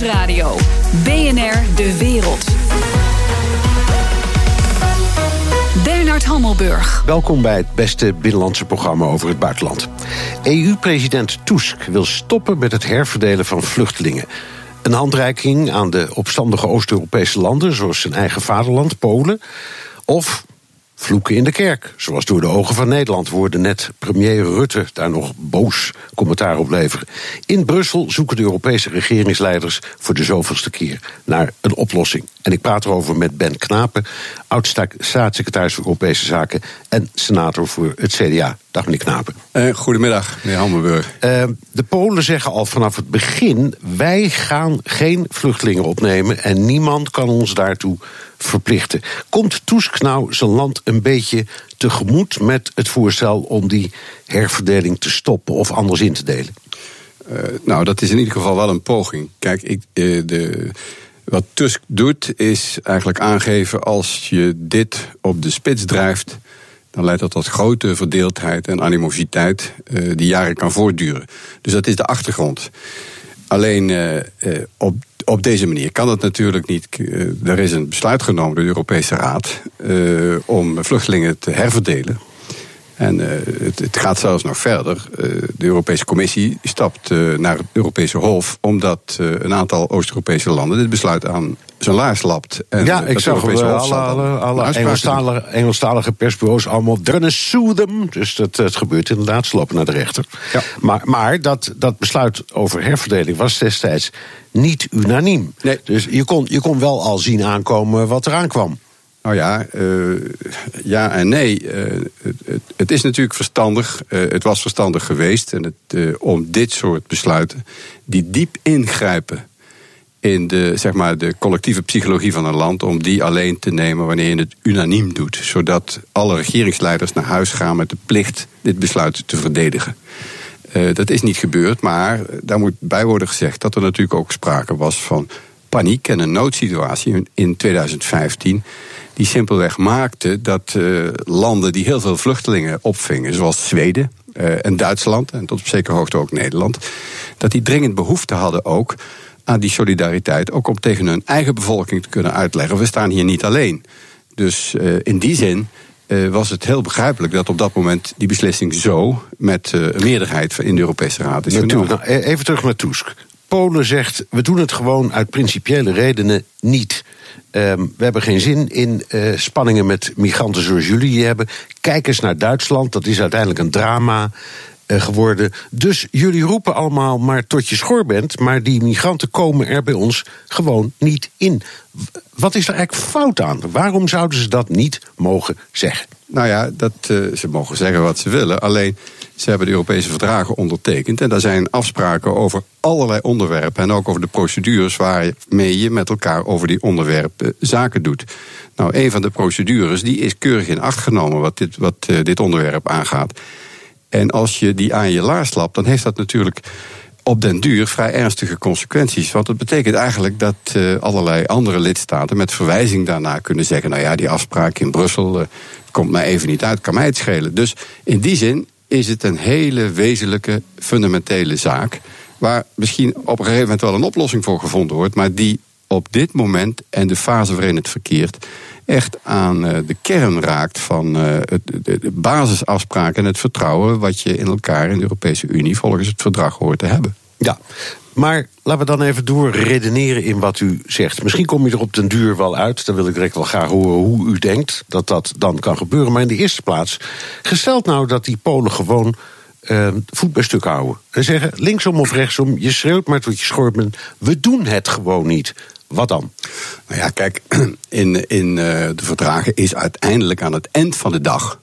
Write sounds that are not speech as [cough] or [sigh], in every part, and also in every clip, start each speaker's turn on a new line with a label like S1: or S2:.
S1: Nieuwsradio. BNR De Wereld. Bernard Hammelburg.
S2: Welkom bij het beste binnenlandse programma over het buitenland. EU-president Tusk wil stoppen met het herverdelen van vluchtelingen. Een handreiking aan de opstandige Oost-Europese landen, zoals zijn eigen vaderland, Polen. Of vloeken in de kerk. Zoals door de ogen van Nederland worden net premier Rutte daar nog boos commentaar op leveren. In Brussel zoeken de Europese regeringsleiders voor de zoveelste keer naar een oplossing. En ik praat erover met Ben Knapen, oud-staatssecretaris voor Europese Zaken en senator voor het CDA. Dag meneer Knapen.
S3: Uh, goedemiddag, meneer Hammerburg.
S2: Uh, de Polen zeggen al vanaf het begin: wij gaan geen vluchtelingen opnemen en niemand kan ons daartoe verplichten. Komt Tusk nou zijn land een beetje tegemoet met het voorstel om die herverdeling te stoppen of anders in te delen?
S3: Uh, nou, dat is in ieder geval wel een poging. Kijk, ik, de, wat Tusk doet is eigenlijk aangeven als je dit op de spits drijft dan leidt dat tot grote verdeeldheid en animositeit uh, die jaren kan voortduren. Dus dat is de achtergrond. Alleen uh, uh, op, op deze manier kan het natuurlijk niet. er is een besluit genomen door de Europese Raad om vluchtelingen te herverdelen. En uh, het, het, gaat zelfs nog verder. Uh, de Europese Commissie stapt uh, naar het Europese Hof... omdat een aantal Oost-Europese landen dit besluit aan zijn laars lapt.
S2: En ja, ik zag alle, alle, alle Engelstalige, Engelstalige persbureaus allemaal... sue them. Dus dat, het gebeurt inderdaad, ze lopen naar de rechter. Ja. Maar, maar dat, dat besluit over herverdeling was destijds niet unaniem. Nee. Dus je kon, je kon wel al zien aankomen wat eraan kwam.
S3: Nou ja, uh, ja en nee. Uh, het, het, is natuurlijk verstandig. Uh, het was verstandig geweest en het, om dit soort besluiten, die diep ingrijpen in de, zeg maar, de collectieve psychologie van een land, om die alleen te nemen wanneer je het unaniem doet. Zodat alle regeringsleiders naar huis gaan met de plicht dit besluit te verdedigen. dat is niet gebeurd, maar daar moet bij worden gezegd dat er natuurlijk ook sprake was van paniek en een noodsituatie in 2015 die simpelweg maakte dat uh, landen die heel veel vluchtelingen opvingen, zoals Zweden uh, en Duitsland en tot op zekere hoogte ook Nederland, dat die dringend behoefte hadden ook aan die solidariteit, ook om tegen hun eigen bevolking te kunnen uitleggen: we staan hier niet alleen. Dus uh, in die zin was het heel begrijpelijk dat op dat moment die beslissing zo met een meerderheid in de Europese Raad is
S2: genomen. Nou, even terug naar Tusk. Polen zegt: we doen het gewoon uit principiële redenen niet. Um, we hebben geen zin in uh, spanningen met migranten zoals jullie hebben. Kijk eens naar Duitsland, dat is uiteindelijk een drama geworden. Dus jullie roepen allemaal maar tot je schor bent, maar die migranten komen er bij ons gewoon niet in. Wat is er eigenlijk fout aan? Waarom zouden ze dat niet mogen zeggen?
S3: Nou ja, dat, uh, ze mogen zeggen wat ze willen. Alleen ze hebben de Europese verdragen ondertekend. En daar zijn afspraken over allerlei onderwerpen. En ook over de procedures waarmee je met elkaar over die onderwerpen zaken doet. Nou, een van de procedures die is keurig in acht genomen wat dit, wat, dit onderwerp aangaat. En als je die aan je laars slapt, dan heeft dat natuurlijk op den duur vrij ernstige consequenties. Want dat betekent eigenlijk dat uh, allerlei andere lidstaten met verwijzing daarna kunnen zeggen: nou ja, die afspraak in Brussel uh, komt mij even niet uit, kan mij het schelen. Dus in die zin is het een hele wezenlijke, fundamentele zaak. Waar misschien op een gegeven moment wel een oplossing voor gevonden wordt, maar die op dit moment en de fase waarin het verkeert echt aan eh, de kern raakt van uh, de basisafspraken en het vertrouwen wat je in elkaar in de Europese Unie volgens het verdrag hoort te hebben.
S2: Ja, maar laten we dan even doorredeneren in wat u zegt. Misschien kom je er op den duur wel uit. Dan wil ik direct wel graag horen hoe u denkt dat dat dan kan gebeuren. Maar in de eerste plaats, gesteld nou dat die Polen gewoon uh, voet bij stuk houden. En zeggen, linksom of rechtsom, je schreeuwt maar tot je schor bent. We doen het gewoon niet. Wat dan?
S3: Nou ja, kijk, [clears throat] in, in uh, de verdragen is uiteindelijk aan het eind van de dag...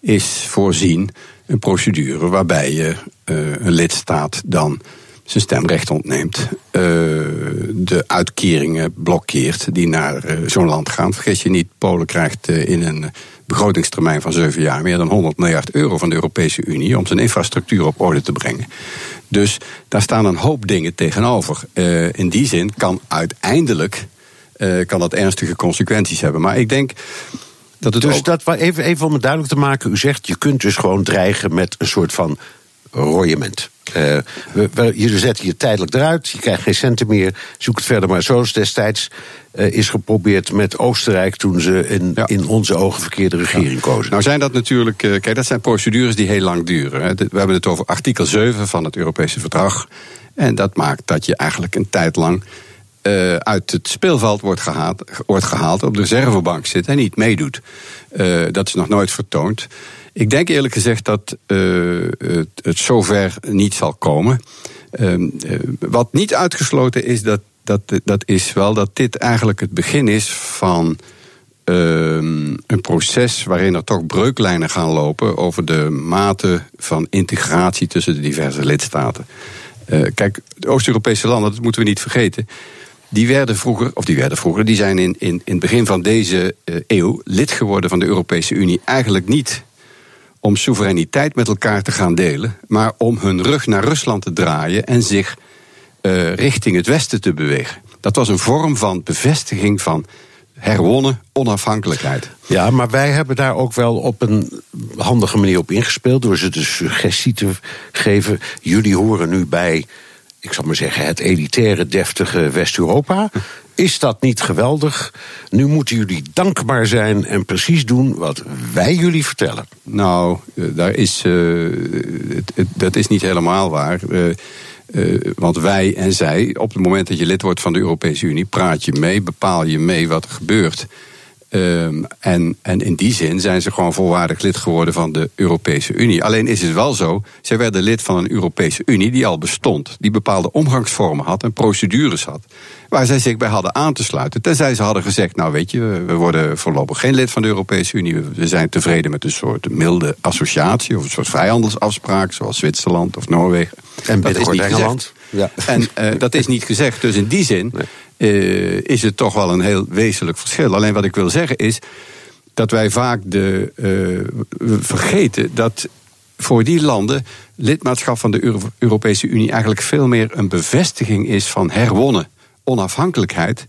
S3: is voorzien een procedure waarbij je uh, een lidstaat dan zijn stemrecht ontneemt, uh, de uitkeringen blokkeert die naar zo'n land gaan. Vergis je niet, Polen krijgt in een begrotingstermijn van zeven jaar meer dan 100 miljard euro van de Europese Unie om zijn infrastructuur op orde te brengen. Dus daar staan een hoop dingen tegenover. in die zin kan uiteindelijk kan dat ernstige consequenties hebben. Maar ik denk. Dat het
S2: dus
S3: ook...
S2: dat even, even om het duidelijk te maken, u zegt je kunt dus gewoon dreigen met een soort van royement. Uh, we, jullie zetten je tijdelijk eruit, je krijgt geen centen meer, zoek het verder maar. Zoals destijds uh, is geprobeerd met Oostenrijk toen ze in, ja. in onze ogen verkeerde regering ja. kozen.
S3: Nou zijn dat natuurlijk, uh, kijk, dat zijn procedures die heel lang duren. Hè. We hebben het over artikel 7 van het Europese verdrag. En dat maakt dat je eigenlijk een tijd lang uh, uit het speelveld wordt gehaald, wordt gehaald, op de reservebank zit en niet meedoet. Uh, dat is nog nooit vertoond. Ik denk eerlijk gezegd dat uh, het, zover niet zal komen. wat niet uitgesloten is, dat, dat, dat is wel dat dit eigenlijk het begin is van een proces waarin er toch breuklijnen gaan lopen over de mate van integratie tussen de diverse lidstaten. kijk, de Oost-Europese landen, dat moeten we niet vergeten die werden vroeger, of die werden vroeger, die zijn in, in, in het begin van deze eeuw lid geworden van de Europese Unie. Eigenlijk niet om soevereiniteit met elkaar te gaan delen, maar om hun rug naar Rusland te draaien en zich uh, richting het Westen te bewegen. Dat was een vorm van bevestiging van herwonnen onafhankelijkheid.
S2: Ja, maar wij hebben daar ook wel op een handige manier op ingespeeld door ze de suggestie te geven: jullie horen nu bij ik zal maar zeggen, het elitaire, deftige West-Europa. Is dat niet geweldig? Nu moeten jullie dankbaar zijn en precies doen wat wij jullie vertellen.
S3: Nou, eh, daar is, uh, het, dat is niet helemaal waar. Uh, want wij en zij, op het moment dat je lid wordt van de Europese Unie, praat je mee, bepaal je mee wat er gebeurt. Um, en, en in die zin zijn ze gewoon volwaardig lid geworden van de Europese Unie. Alleen is het wel zo, zij werden lid van een Europese Unie die al bestond. Die bepaalde omgangsvormen had en procedures had. Waar zij zich bij hadden aan te sluiten. Tenzij ze hadden gezegd, nou weet je, we worden voorlopig geen lid van de Europese Unie. We zijn tevreden met een soort milde associatie of een soort vrijhandelsafspraak. Zoals Zwitserland of Noorwegen.
S2: En binnenkort Engeland.
S3: Ja. [laughs] En uh, dat is niet gezegd. Dus in die zin uh, is het toch wel een heel wezenlijk verschil. Alleen wat ik wil zeggen is dat wij vaak de, uh, vergeten dat voor die landen lidmaatschap van de Euro Europese Unie eigenlijk veel meer een bevestiging is van herwonnen onafhankelijkheid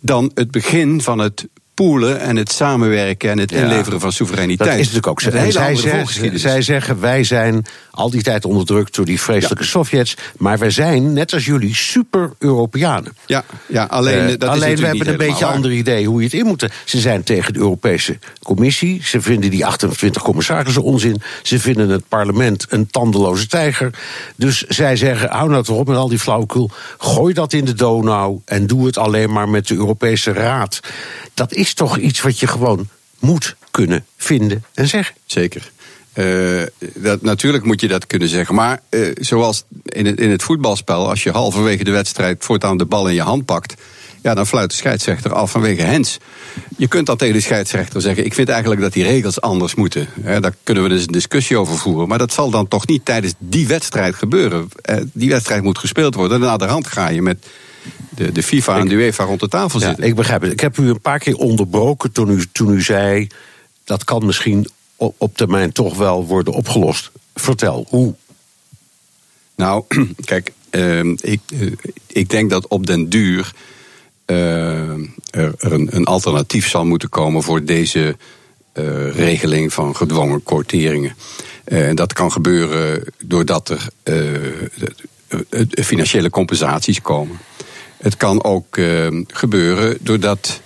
S3: dan het begin van het poelen en het samenwerken en het inleveren van soevereiniteit.
S2: Dat is natuurlijk ook zo. En zij, zeggen, zij zeggen, wij zijn al die tijd onderdrukt door die vreselijke. Sovjets, maar wij zijn, net als jullie, super-Europeanen.
S3: Ja, ja, alleen, uh,
S2: dat alleen
S3: is
S2: we hebben een beetje een ander idee hoe je het in moet. Ze zijn tegen de Europese Commissie, ze vinden die 28 commissarissen onzin, ze vinden het parlement een tandeloze tijger. Dus zij zeggen, hou nou toch op met al die flauwekul, gooi dat in de Donau en doe het alleen maar met de Europese Raad. Dat is toch iets wat je gewoon moet kunnen vinden en zeggen.
S3: Zeker. Uh, dat, natuurlijk moet je dat kunnen zeggen. Maar uh, zoals in het, in het voetbalspel, als je halverwege de wedstrijd voortaan de bal in je hand pakt. Ja, dan fluit de scheidsrechter af vanwege hens. Je kunt dan tegen de scheidsrechter zeggen: Ik vind eigenlijk dat die regels anders moeten. Daar kunnen we dus een discussie over voeren. Maar dat zal dan toch niet tijdens die wedstrijd gebeuren. Uh, die wedstrijd moet gespeeld worden. En na de hand ga je met de, de FIFA ik, en de UEFA rond de tafel zitten.
S2: Ja, ik begrijp het. Ik heb u een paar keer onderbroken toen u, toen u zei. Dat kan misschien op, op termijn toch wel worden opgelost. Vertel, hoe?
S3: Nou, [clears throat] kijk, uh, ik, uh, ik denk dat op den duur uh, er een, een, alternatief zal moeten komen voor deze uh, regeling van gedwongen quoteringen. En dat kan gebeuren doordat er financiële compensaties komen. Het kan ook uh, gebeuren doordat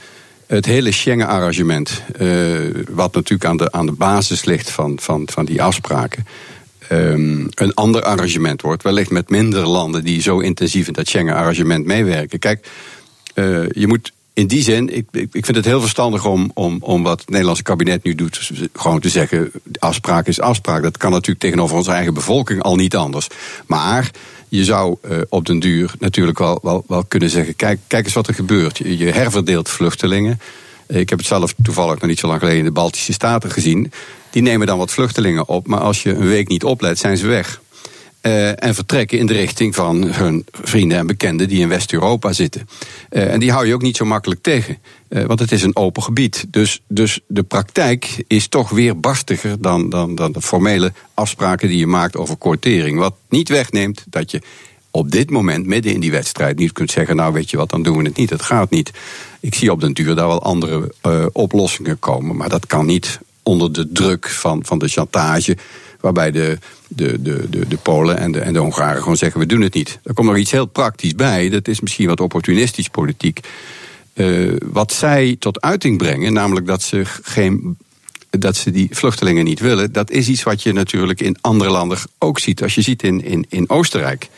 S3: het hele Schengen-arrangement, uh, wat natuurlijk aan de, aan de basis ligt van, van, van die afspraken, um, een ander arrangement wordt. Wellicht met minder landen die zo intensief in dat Schengen-arrangement meewerken. Kijk, uh, je moet in die zin, ik, ik vind het heel verstandig om, om, om wat het Nederlandse kabinet nu doet, gewoon te zeggen: afspraak is afspraak. Dat kan natuurlijk tegenover onze eigen bevolking al niet anders. Maar je zou uh, op den duur natuurlijk wel, wel, wel kunnen zeggen: kijk, kijk eens wat er gebeurt. Je, je herverdeelt vluchtelingen. Ik heb het zelf toevallig nog niet zo lang geleden in de Baltische Staten gezien. Die nemen dan wat vluchtelingen op, maar als je een week niet oplet, zijn ze weg. Uh, en vertrekken in de richting van hun vrienden en bekenden die in West-Europa zitten. Uh, en die hou je ook niet zo makkelijk tegen, uh, want het is een open gebied. Dus, dus de praktijk is toch weer barstiger dan, dan, dan de formele afspraken die je maakt over quotering. Wat niet wegneemt dat je op dit moment, midden in die wedstrijd, niet kunt zeggen: Nou, weet je wat, dan doen we het niet. Het gaat niet. Ik zie op den duur daar wel andere oplossingen komen, maar dat kan niet onder de druk van, van de chantage Waarbij de, de, de, de, de Polen en de, en de Hongaren gewoon zeggen: we doen het niet. Er komt nog iets heel praktisch bij. Dat is misschien wat opportunistisch politiek. Uh, wat zij tot uiting brengen, namelijk dat ze geen dat ze die vluchtelingen niet willen, dat is iets wat je natuurlijk in andere landen ook ziet. Als je ziet in, in, in Oostenrijk,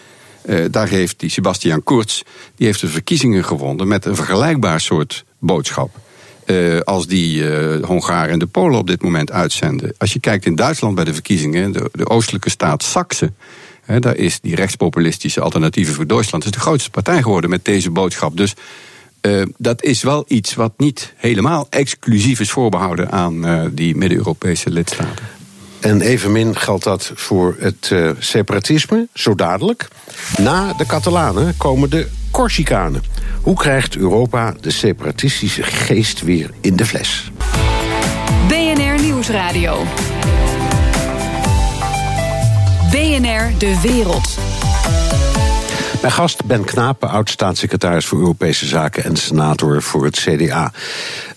S3: uh, daar heeft die Sebastian Kurz, die heeft de verkiezingen gewonnen met een vergelijkbaar soort boodschap. Uh, als die uh, Hongaren en de Polen op dit moment uitzenden. Als je kijkt in Duitsland bij de verkiezingen, de, oostelijke staat. Hè, daar is die rechtspopulistische alternatieve voor Duitsland is de grootste partij geworden met deze boodschap. Dus uh, dat is wel iets wat niet helemaal exclusief is voorbehouden aan die Midden-Europese lidstaten.
S2: En evenmin geldt dat voor het separatisme, zo dadelijk. Na de Catalanen komen de Corsicanen. Hoe krijgt Europa de separatistische geest weer in de fles?
S1: BNR Nieuwsradio. BNR De Wereld.
S2: Mijn gast Ben Knapen, oud-staatssecretaris voor Europese Zaken en senator voor het CDA.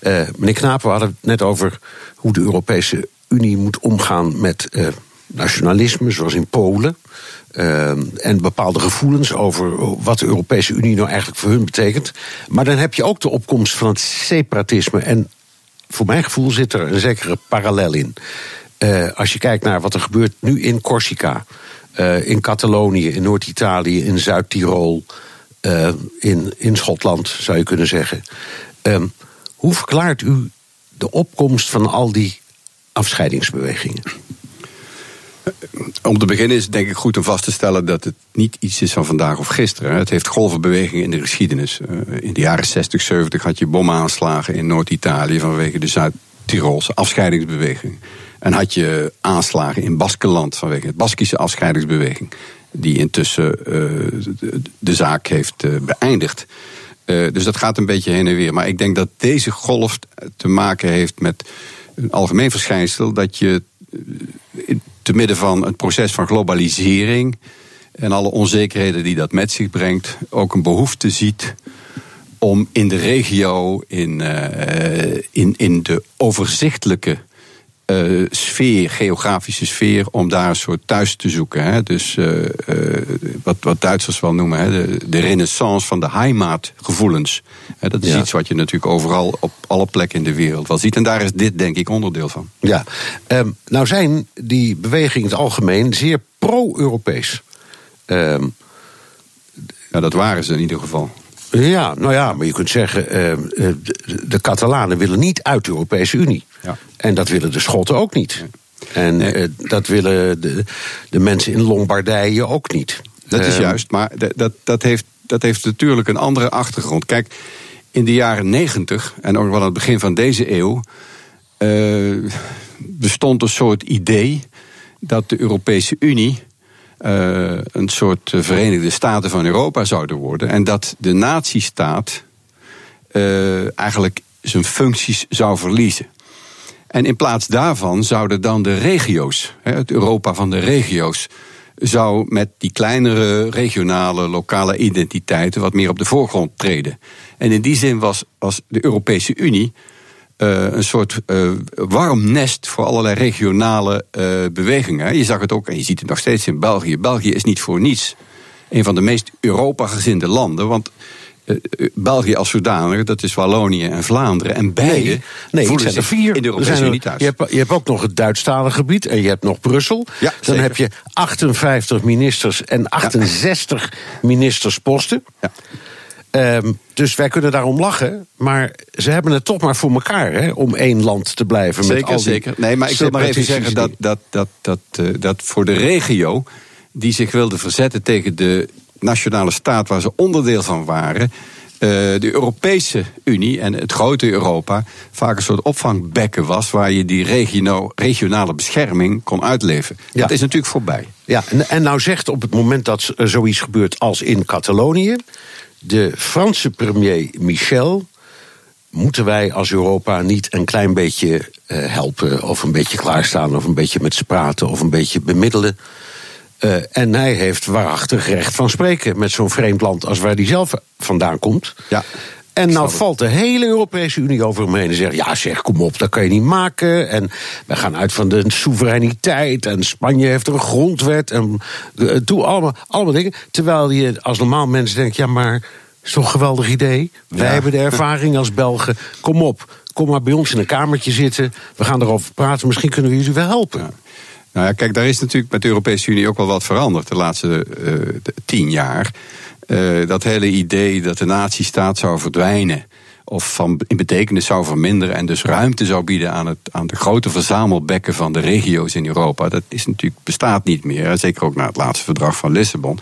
S2: Uh, eh, meneer Knapen, we hadden het net over hoe de Europese Unie moet omgaan met uh, nationalisme, zoals in Polen. Uh, en bepaalde gevoelens over wat de Europese Unie nou eigenlijk voor hun betekent. Maar dan heb je ook de opkomst van het separatisme. En voor mijn gevoel zit er een zekere parallel in. Uh, als je kijkt naar wat er gebeurt nu in Corsica, uh, in Catalonië, in Noord-Italië, in Zuid-Tirol, uh, in, in Schotland zou je kunnen zeggen. Ehm, hoe verklaart u de opkomst van al die afscheidingsbewegingen?
S3: Om te beginnen is het denk ik goed om vast te stellen dat het niet iets is van vandaag of gisteren. Het heeft golvenbewegingen in de geschiedenis. Eh, in de jaren 60, 70 had je bomaanslagen in Noord-Italië vanwege de Zuid-Tirolse afscheidingsbeweging. En had je aanslagen in Baskeland vanwege het Baskische afscheidingsbeweging. Die intussen uh, de, zaak heeft uh, beëindigd. Dus dat gaat een beetje heen en weer. Maar ik denk dat deze golf te maken heeft met een algemeen verschijnsel dat je eh, te midden van het proces van globalisering en alle onzekerheden die dat met zich brengt, ook een behoefte ziet om in de regio, in, uh, in, in de overzichtelijke uh, sfeer, geografische sfeer, om daar een soort thuis te zoeken. Hè. Dus uh, uh, wat, wat Duitsers wel noemen, hè, de, de renaissance van de heimatgevoelens. Hè, dat is iets wat je natuurlijk overal op alle plekken in de wereld wel ziet. En daar is dit denk ik onderdeel van.
S2: Ja, um, nou zijn die bewegingen in het algemeen zeer pro-Europees. Um,
S3: ja, dat waren ze in ieder geval.
S2: Ja, nou ja, maar je kunt zeggen, uh, de Catalanen willen niet uit de Europese Unie. Ja. En dat willen de Schotten ook niet. En nee. uh, dat willen de, de mensen in Lombardije ook niet.
S3: Dat is juist, maar dat, dat, heeft, dat heeft natuurlijk een andere achtergrond. Kijk, in de jaren negentig, en ook wel aan het begin van deze eeuw, uh, bestond een soort idee dat de Europese Unie uh, een soort Verenigde Staten van Europa zouden worden. En dat de nazistaat uh, eigenlijk zijn functies zou verliezen. En in plaats daarvan zouden dan de regio's, het Europa van de regio's, zou met die kleinere regionale, lokale identiteiten wat meer op de voorgrond treden. En in die zin was, was de Europese Unie uh, een soort uh, warm nest voor allerlei regionale uh, bewegingen. Je zag het ook, en je ziet het nog steeds in België. België is niet voor niets een van de meest Europa-gezinde landen. Want België als zodanig, dat is Wallonië en Vlaanderen. En beide nee,
S2: nee zijn er vier.
S3: in de Europese Unie thuis.
S2: Je hebt, je hebt ook nog het Duitsstalige gebied en je hebt nog Brussel. Ja, Dan zeker. heb je 58 ministers en 68 ja. ministersposten. Ja. Um, dus wij kunnen daarom lachen. Maar ze hebben het toch maar voor elkaar hè, om één land te blijven.
S3: Zeker,
S2: met al die
S3: zeker. Nee, maar ik wil maar even zeggen dat, dat, dat, dat, uh, dat voor de regio die zich wilde verzetten tegen de nationale staat waar ze onderdeel van waren. Uh, de Europese Unie en het grote Europa vaak een soort opvangbekken was waar je die regionale bescherming kon uitleven. Ja. Dat is natuurlijk voorbij.
S2: Ja, en, en nou zegt op het moment dat er zoiets gebeurt als in Catalonië de Franse premier Michel. Moeten wij als Europa niet een klein beetje uh, helpen, of een beetje klaarstaan, of een beetje met ze praten, of een beetje bemiddelen? Uh, en hij heeft waarachtig recht van spreken met zo'n vreemd land als waar hij zelf vandaan komt.
S3: Ja.
S2: En nou valt de hele Europese Unie over hem heen en zegt: ja, zeg, kom op, dat kan je niet maken. En we gaan uit van de soevereiniteit. En Spanje heeft er een grondwet. En doe allemaal, allemaal dingen. Terwijl je als normaal mens denkt: ja, maar is toch een geweldig idee? Wij hebben de [laughs] ervaring als Belgen. Kom op, kom maar bij ons in een kamertje zitten. We gaan erover praten. Misschien kunnen we jullie wel helpen.
S3: Nou ja, kijk, daar is natuurlijk met de Europese Unie ook wel wat veranderd de laatste uh, tien jaar. Uh, dat hele idee dat de natiestaat zou verdwijnen of van in betekenis zou verminderen en dus ruimte zou bieden aan, het, aan de grote verzamelbekken van de regio's in Europa, dat is natuurlijk, bestaat niet meer. Zeker ook na het laatste verdrag van Lissabon.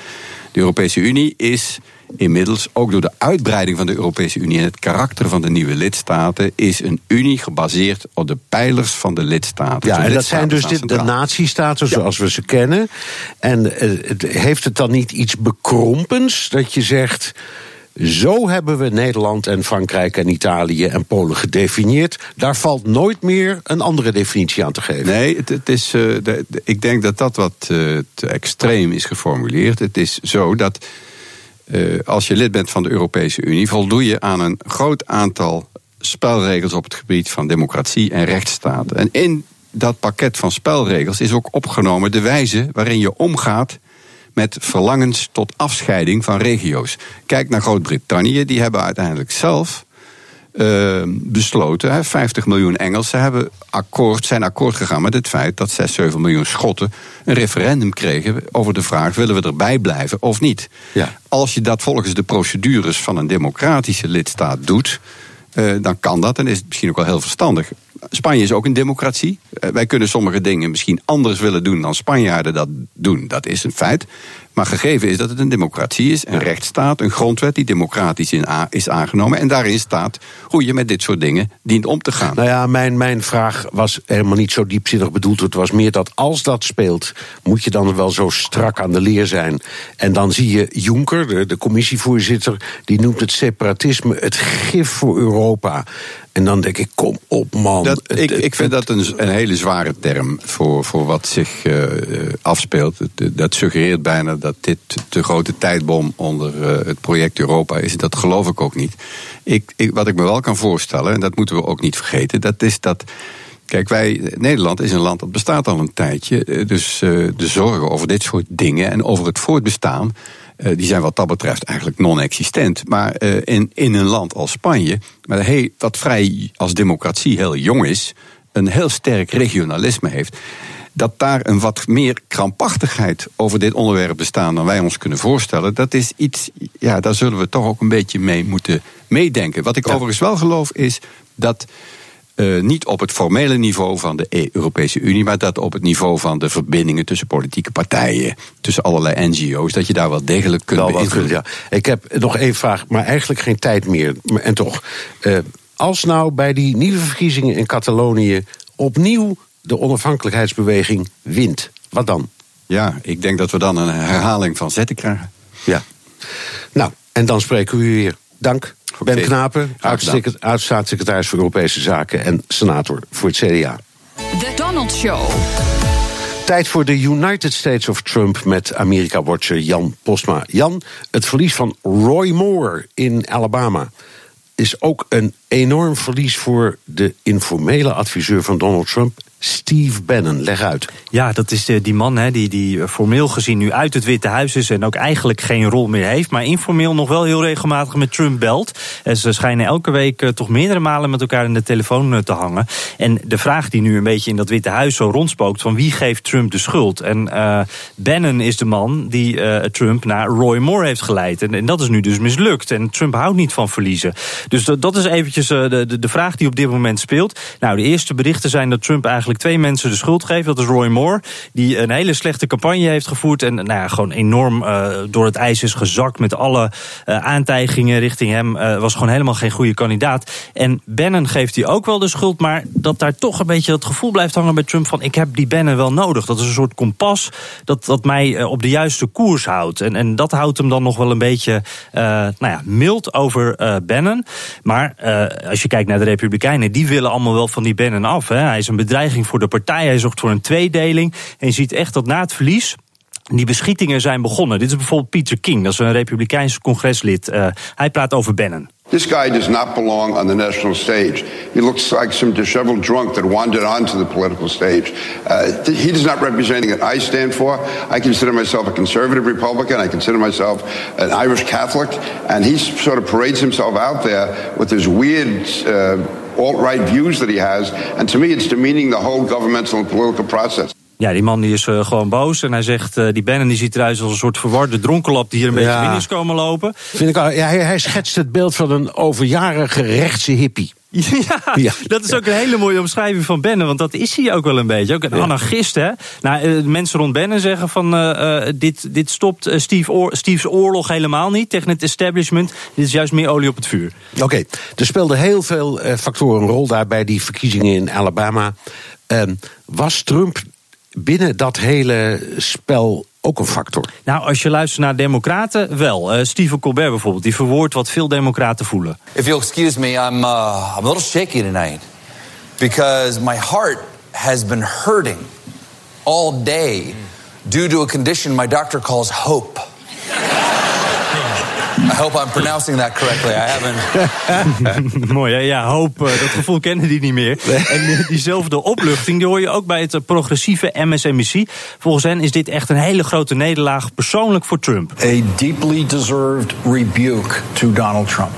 S3: De Europese Unie is inmiddels, ook door de uitbreiding van de Europese Unie en het karakter van de nieuwe lidstaten, is een Unie gebaseerd op de pijlers van de lidstaten.
S2: Ja, en dat zijn dus de, de natiestaten zoals we ze kennen. En eh, heeft het dan niet iets bekrompens dat je zegt. Zo hebben we Nederland en Frankrijk en Italië en Polen gedefinieerd. Daar valt nooit meer een andere definitie aan te geven.
S3: Nee, het, het is, uh, de, ik denk dat dat wat uh, te extreem is geformuleerd. Het is zo dat uh, als je lid bent van de Europese Unie, voldoe je aan een groot aantal spelregels op het gebied van democratie en rechtsstaat. En in dat pakket van spelregels is ook opgenomen de wijze waarin je omgaat met verlangens tot afscheiding van regio's. Kijk naar Groot-Brittannië, die hebben uiteindelijk zelf uh, besloten. 50 miljoen Engelsen hebben akkoord, zijn akkoord gegaan met het feit dat 6, 7 miljoen Schotten een referendum kregen over de vraag: willen we erbij blijven of niet? Ja. Als je dat volgens de procedures van een democratische lidstaat doet, uh, dan kan dat en is het misschien ook wel heel verstandig. Spanje is ook een democratie. Uh, wij kunnen sommige dingen misschien anders willen doen dan Spanjaarden dat doen. Dat is een feit. Maar gegeven is dat het een democratie is, een rechtsstaat, een grondwet die democratisch in is aangenomen. En daarin staat hoe je met dit soort dingen dient om te gaan.
S2: Nou ja, mijn, mijn vraag was helemaal niet zo diepzinnig bedoeld. Het was meer dat als dat speelt, moet je dan wel zo strak aan de leer zijn. En dan zie je Juncker, de, de commissievoorzitter, die noemt het separatisme het gif voor Europa. En dan denk ik, kom op man.
S3: Dat, ik, ik vind dat een, een hele zware term voor, voor wat zich uh, afspeelt. Dat suggereert bijna dat dit de grote tijdbom onder uh, het project Europa is. Dat geloof ik ook niet. Ik, ik, wat ik me wel kan voorstellen, en dat moeten we ook niet vergeten, dat is dat. Kijk, wij, Nederland is een land dat bestaat al een tijdje. Dus uh, de zorgen over dit soort dingen en over het voortbestaan die zijn wat dat betreft eigenlijk non-existent. Maar in, in een land als Spanje, heel, wat vrij als democratie heel jong is, een heel sterk regionalisme heeft. Dat daar een wat meer krampachtigheid over dit onderwerp bestaan dan wij ons kunnen voorstellen, dat is iets, ja, daar zullen we toch ook een beetje mee moeten meedenken. Wat ik ja. overigens wel geloof is dat uh, niet op het formele niveau van de Europese Unie, maar dat op het niveau van de verbindingen tussen politieke partijen, tussen allerlei NGO's, dat je daar wel degelijk kunt wel beïnvloeden.
S2: Ja. Ik heb nog één vraag, maar eigenlijk geen tijd meer. En toch, uh, als nou bij die nieuwe verkiezingen in Catalonië opnieuw de onafhankelijkheidsbeweging wint, wat dan?
S3: Ja, ik denk dat we dan een herhaling van zetten krijgen.
S2: Ja. Nou, en dan spreken we u weer. Dank. Ben Knapen, oud-staatssecretaris voor Europese Zaken en senator voor het CDA.
S1: The Donald Show.
S2: Tijd voor de United States of Trump met Amerika-watcher Jan Posma. Jan, het verlies van Roy Moore in Alabama is ook een enorm verlies voor de informele adviseur van Donald Trump, Steve Bannon. Leg uit.
S4: Ja, dat is die man hè, die, die formeel gezien nu uit het Witte Huis is en ook eigenlijk geen rol meer heeft, maar informeel nog wel heel regelmatig met Trump belt. En ze schijnen elke week uh, toch meerdere malen met elkaar in de telefoon uh, te hangen. En de vraag die nu een beetje in dat Witte Huis zo rondspookt, van wie geeft Trump de schuld? En uh, Bannon is de man die Trump naar Roy Moore heeft geleid. En, en, dat is nu dus mislukt. En Trump houdt niet van verliezen. Dus dat, dat is eventjes de, de, de vraag die op dit moment speelt. Nou, de eerste berichten zijn dat Trump eigenlijk twee mensen de schuld geeft. Dat is Roy Moore, die een hele slechte campagne heeft gevoerd. En nou ja, gewoon enorm uh, door het ijs is gezakt met alle uh, aantijgingen richting hem. Uh, was gewoon helemaal geen goede kandidaat. En Bannon geeft hij ook wel de schuld. Maar dat daar toch een beetje het gevoel blijft hangen bij Trump van ik heb die Bannon wel nodig. Dat is een soort kompas dat, dat mij op de juiste koers houdt. En, en dat houdt hem dan nog wel een beetje nou ja, mild over Bannon. Maar als je kijkt naar de Republikeinen, die willen allemaal wel van die Bannon af. Hè. Hij is een bedreiging voor de partij. Hij zocht voor een tweedeling. En je ziet echt dat na het verlies die beschietingen zijn begonnen. Dit is bijvoorbeeld Peter King, dat is een Republikeins congreslid. Uh, hij praat over Bannon.
S5: This guy does not belong on the national stage. He looks like some disheveled drunk that wandered onto the political stage. Uh, he does not represent that I stand for. I consider myself a conservative Republican. I consider myself an Irish Catholic. And he sort of parades himself out there with his weird uh, alt right views that he has. And to me, it's demeaning the whole governmental and political process.
S4: Ja, die man die is uh, gewoon boos. En hij zegt, uh, die Bannon die ziet eruit als een soort verwarde dronkenlap... die hier een ja. beetje binnen is komen lopen.
S2: Vind ik al, ja, hij, hij schetst het beeld van een overjarige rechtse hippie. [laughs]
S4: Ja, ja, dat is ook een hele mooie omschrijving van Bannon. Want dat is hij ook wel een beetje. Ook een anarchist, hè. Nou, uh, mensen rond Bannon zeggen van... Uh, dit, dit stopt Steve Oor, Steve's oorlog helemaal niet tegen het establishment. Dit is juist meer olie op het vuur.
S2: Oké, okay. er speelden heel veel factoren een rol daar... bij die verkiezingen in Alabama. Ehm, was Trump binnen dat hele spel ook een factor?
S4: Nou, als je luistert naar democraten, wel. Uh, Stephen Colbert bijvoorbeeld, die verwoordt wat veel democraten voelen.
S6: If you'll excuse me, I'm, uh, I'm a little shaky tonight. Because my heart has been hurting all day due to a condition my doctor calls hope. [laughs] I hope I'm pronouncing that correctly. I
S4: haven't. [laughs] Mooi, hè? ja, hoop. Uh, dat gevoel kennen die niet meer. En diezelfde opluchting die hoor je ook bij het progressieve MSNBC. Volgens hen is dit echt een hele grote nederlaag persoonlijk voor Trump.
S7: A deeply deserved rebuke to Donald Trump.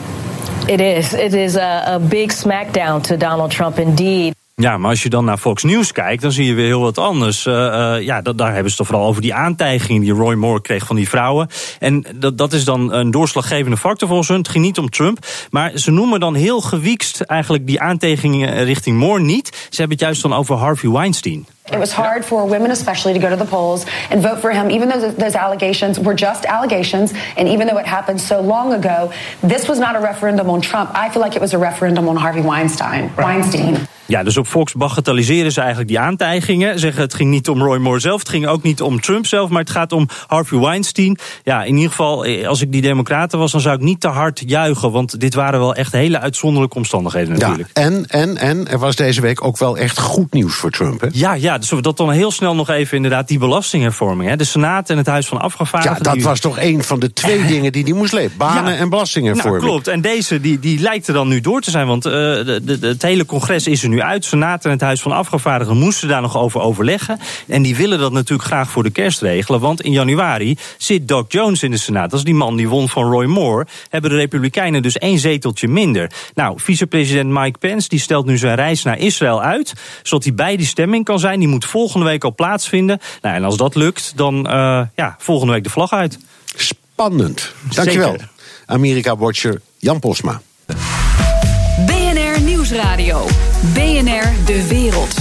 S8: It is. It is a, a big smackdown to Donald Trump indeed.
S4: Ja, maar als je dan naar Fox News kijkt, dan zie je weer heel wat anders. Uh, uh, ja, daar hebben ze het vooral over die aantijgingen die Roy Moore kreeg van die vrouwen. En dat, dat is dan een doorslaggevende factor volgens hun. Het ging niet om Trump. Maar ze noemen dan heel gewiekst eigenlijk die aantijgingen richting Moore niet. Ze hebben het juist dan over Harvey Weinstein.
S9: It was hard for women, especially, to go to the polls and vote for him, even though those allegations were just allegations. And even though it happened so long ago, this was not a referendum on Trump. I feel like it was a referendum on Harvey Weinstein. Weinstein.
S4: Ja, dus op Fox bagatelliseren ze eigenlijk die aantijgingen. Zeggen het ging niet om Roy Moore zelf, het ging ook niet om Trump zelf, maar het gaat om Harvey Weinstein. Ja, in ieder geval, als ik die democraten was, dan zou ik niet te hard juichen. Want dit waren wel echt hele uitzonderlijke omstandigheden natuurlijk.
S2: Ja, en, en, en er was deze week ook wel echt goed nieuws voor Trump. Hè?
S4: Ja, ja, dus we dat dan heel snel nog even inderdaad, die belastinghervorming. Hè. De Senaat en het Huis van Afgevaardigden.
S2: Ja, dat was toch een van de twee [laughs] dingen die die moest leven. Banen ja, en belastinghervorming.
S4: Nou, klopt. En deze, die, die lijkt er dan nu door te zijn. Want uh, de, de, het hele congres is er nu uit. Senaat en het Huis van Afgevaardigden moesten daar nog over overleggen. En die willen dat natuurlijk graag voor de kerst regelen. Want in januari zit Doc Jones in de Senaat. Dat is die man die won van Roy Moore. Hebben de Republikeinen dus één zeteltje minder. Nou, vicepresident Mike Pence die stelt nu zijn reis naar Israël uit. Zodat hij bij die stemming kan zijn. Die moet volgende week al plaatsvinden. Nou, en als dat lukt, dan uh, ja, volgende week de vlag uit.
S2: Spannend. Dankjewel. Amerika-watcher Jan Posma.
S1: BNR Nieuwsradio. BNR De Wereld.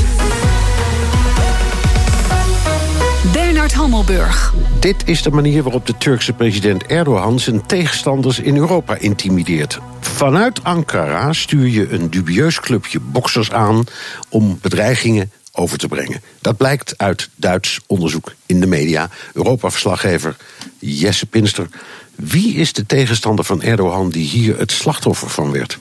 S1: Bernard Hammelburg.
S2: Dit is de manier waarop de Turkse president Erdogan zijn tegenstanders in Europa intimideert. Vanuit Ankara stuur je een dubieus clubje boksers aan om bedreigingen over te brengen. Dat blijkt uit Duits onderzoek in de media. Europa-verslaggever Jesse Pinster. Wie is de tegenstander van Erdogan die hier het slachtoffer van werd?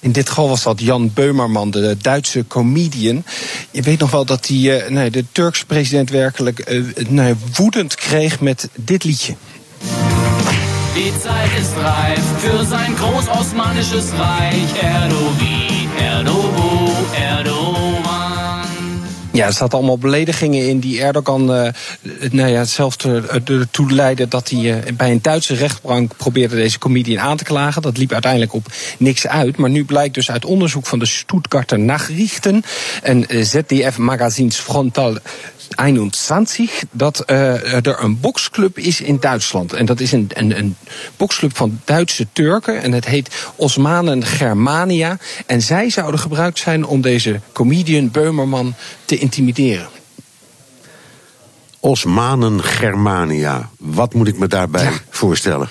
S10: In dit geval was dat Jan Beumerman, de Duitse comedian. Je weet nog wel dat hij uh, nee, de Turkse president werkelijk uh, nee, woedend kreeg met dit liedje.
S11: Die Zeit ist reif für sein groß-osmanisches Reich. Erdogan, Erdogan.
S10: Ja, er zaten allemaal beledigingen in die Erdogan uh, nou ja, zelf ertoe leidde dat hij uh, bij een Duitse rechtbank probeerde deze comedian aan te klagen. Dat liep uiteindelijk op niks uit. Maar nu blijkt dus uit onderzoek van de Stuttgarter Nachrichten en uh, ZDF Magazins Frontal 21 dat er een boksclub is in Duitsland. En dat is een, een, een boksclub van Duitse Turken. En het heet Osmanen Germania. En zij zouden gebruikt zijn om deze comedian Beumerman te intimideren.
S2: Osmanen Germania. Wat moet ik me daarbij ja. voorstellen?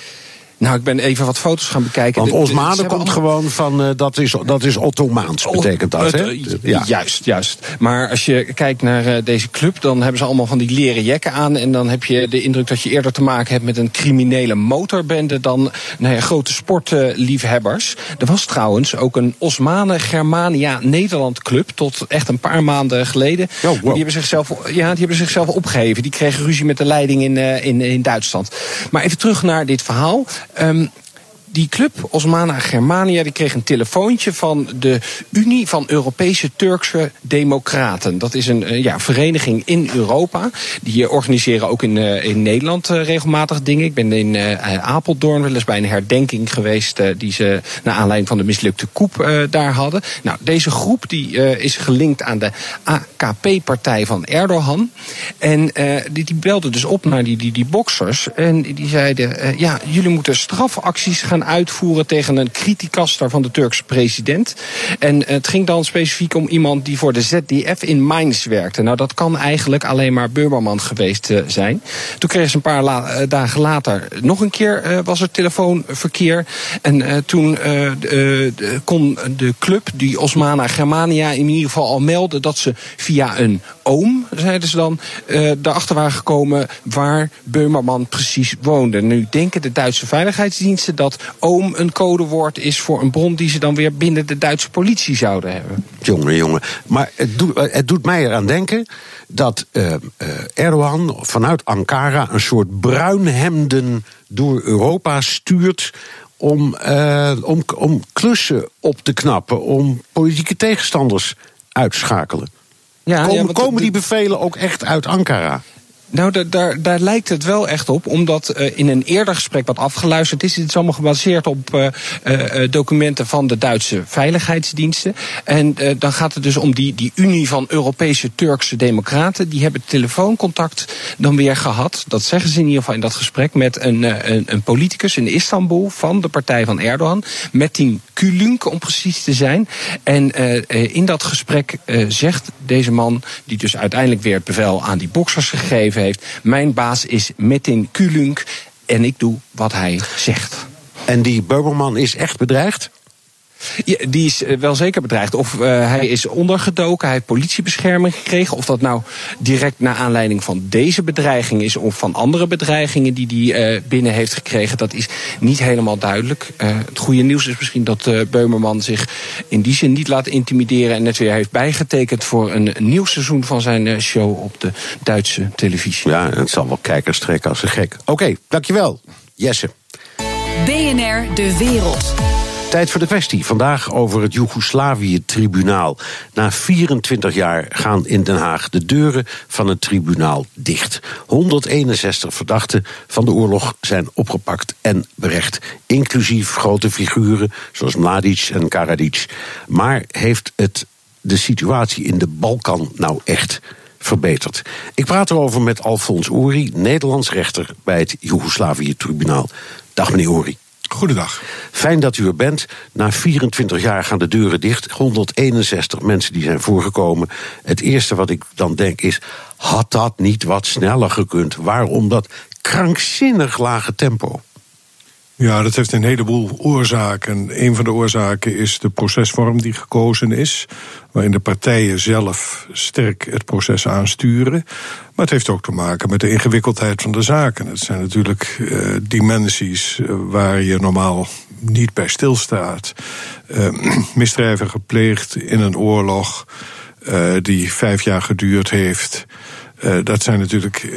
S10: Nou, ik ben even wat foto's gaan bekijken.
S2: Want Osmanen komt allemaal... gewoon van, uh, dat, is, dat is Ottomaans, betekent dat, hè?
S10: Ja. Juist, juist. Maar als je kijkt naar uh, deze club, dan hebben ze allemaal van die leren jekken aan. En dan heb je de indruk dat je eerder te maken hebt met een criminele motorbende dan nou ja, grote sportliefhebbers. er was trouwens ook een Osmanen Germania Nederland club tot echt een paar maanden geleden. Oh, wow. Die hebben zichzelf, ja, die hebben zichzelf opgeheven. Die kregen ruzie met de leiding in, uh, in, in Duitsland. Maar even terug naar dit verhaal. Um, die club, Osmana Germania, die kreeg een telefoontje van de Unie van Europese Turkse Democraten. Dat is een eh, ja, vereniging in Europa. Die eh, organiseren ook in, uh, in Nederland regelmatig dingen. Ik ben in Apeldoorn wel eens bij een herdenking geweest die ze naar aanleiding van de mislukte koep daar hadden. Nou, deze groep die is gelinkt aan de AKP-partij van Erdogan. En die, die belde dus op naar die, die, die boxers. En die zeiden: ja, jullie moeten strafacties gaan uitvoeren tegen een criticaster van de Turkse president. En het ging dan specifiek om iemand die voor de ZDF in Mainz werkte. Nou, dat kan eigenlijk alleen maar Burberman geweest uh, zijn. Toen kreeg ze een paar uh, dagen later nog een keer uh, was er telefoonverkeer. En toen kon de club, die Osmana Germania, in ieder geval al melden dat ze via een oom, zeiden ze dan, erachter waren gekomen waar Burmerman precies woonde. Nu denken de Duitse veiligheidsdiensten dat oom een codewoord is voor een bron die ze dan weer binnen de Duitse politie zouden hebben.
S2: Jongen, jongen. Maar het doet, het doet mij eraan denken dat uh, Erdogan vanuit Ankara een soort bruinhemden door Europa stuurt om, uh, om, om klussen op te knappen, om politieke tegenstanders uit te schakelen. Ja, komen, ja, komen die bevelen ook echt uit Ankara?
S10: Nou, daar, lijkt het wel echt op, omdat uh, in een eerder gesprek wat afgeluisterd is, dit is allemaal gebaseerd op uh, uh, documenten van de Duitse veiligheidsdiensten. En dan gaat het dus om die, die Unie van Europese Turkse Democraten. Die hebben telefooncontact dan weer gehad, dat zeggen ze in ieder geval in dat gesprek, met een, een, een politicus in Istanbul van de partij van Erdogan, Metin Kulünk om precies te zijn. En in dat gesprek zegt deze man, die dus uiteindelijk weer het bevel aan die boxers gegeven heeft. Mijn baas is Metin Kulunk en ik doe wat hij zegt.
S2: En die Beuberman is echt bedreigd?
S10: Ja, die is eh, wel zeker bedreigd. Of uh, hij is ondergedoken, hij heeft politiebescherming gekregen. Of dat nou direct naar aanleiding van deze bedreiging is of van andere bedreigingen die hij uh, binnen heeft gekregen, dat is niet helemaal duidelijk. Uh, het goede nieuws is misschien dat Beumerman zich in die zin niet laat intimideren en net weer heeft bijgetekend voor een nieuw seizoen van zijn show op de Duitse televisie.
S2: Ja, het zal wel kijkers trekken als een gek. Oké, okay, dankjewel, Jesse.
S1: BNR De Wereld.
S2: Tijd voor de kwestie. Vandaag over het Joegoslavië-tribunaal. Na 24 jaar gaan in Den Haag de deuren van het tribunaal dicht. 161 verdachten van de oorlog zijn opgepakt en berecht. Inclusief grote figuren zoals Mladic en Karadzic. Maar heeft het de situatie in de Balkan nou echt verbeterd? Ik praat erover met Alfons Uri, Nederlands rechter bij het Joegoslavië-tribunaal. Dag meneer Uri.
S12: Goedendag.
S2: Fijn dat u er bent. Na 24 jaar gaan de deuren dicht. 161 mensen die zijn voorgekomen. Het eerste wat ik dan denk is: had dat niet wat sneller gekund? Waarom dat krankzinnig lage tempo?
S12: Ja, dat heeft een heleboel oorzaken. Een van de oorzaken is de procesvorm die gekozen is, waarin de partijen zelf sterk het proces aansturen. Maar het heeft ook te maken met de ingewikkeldheid van de zaken. Het zijn natuurlijk uh, dimensies uh, waar je normaal niet bij stilstaat. Uh, [clears throat] misdrijven gepleegd in een oorlog die vijf jaar geduurd heeft. dat zijn natuurlijk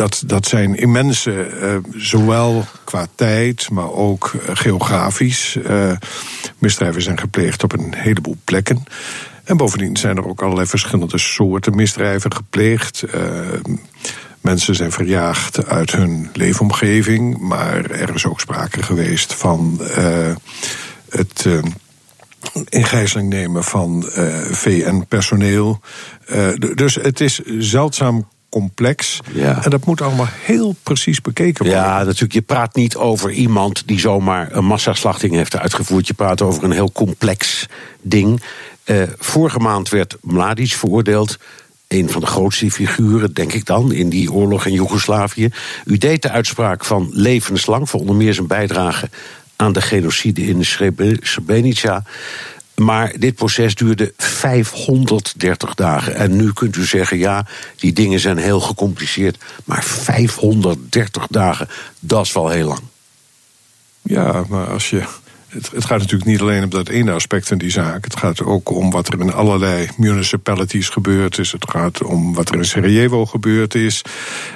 S12: dat, dat zijn immense, uh, zowel qua tijd, maar ook uh, geografisch. Uh, misdrijven zijn gepleegd op een heleboel plekken. En bovendien zijn er ook allerlei verschillende soorten misdrijven gepleegd. mensen zijn verjaagd uit hun leefomgeving, maar er is ook sprake geweest van het in gijzeling nemen van VN-personeel. dus het is zeldzaam complex. Ja. En dat moet allemaal heel precies bekeken worden.
S2: Ja, natuurlijk. Je praat niet over iemand die zomaar een massaslachting heeft uitgevoerd. Je praat over een heel complex ding. Uh, vorige maand werd Mladic veroordeeld. Een van de grootste figuren, denk ik dan, in die oorlog in Joegoslavië. U deed de uitspraak van levenslang, voor onder meer zijn bijdrage aan de genocide in Srebrenica. Maar dit proces duurde 530 dagen. En nu kunt u zeggen, ja, die dingen zijn heel gecompliceerd. Maar 530 dagen, dat is wel heel lang.
S12: Ja, maar als je het, gaat natuurlijk niet alleen om dat ene aspect van die zaak. Het gaat ook om wat er in allerlei municipalities gebeurd is. Het gaat om wat er in Sarajevo gebeurd is.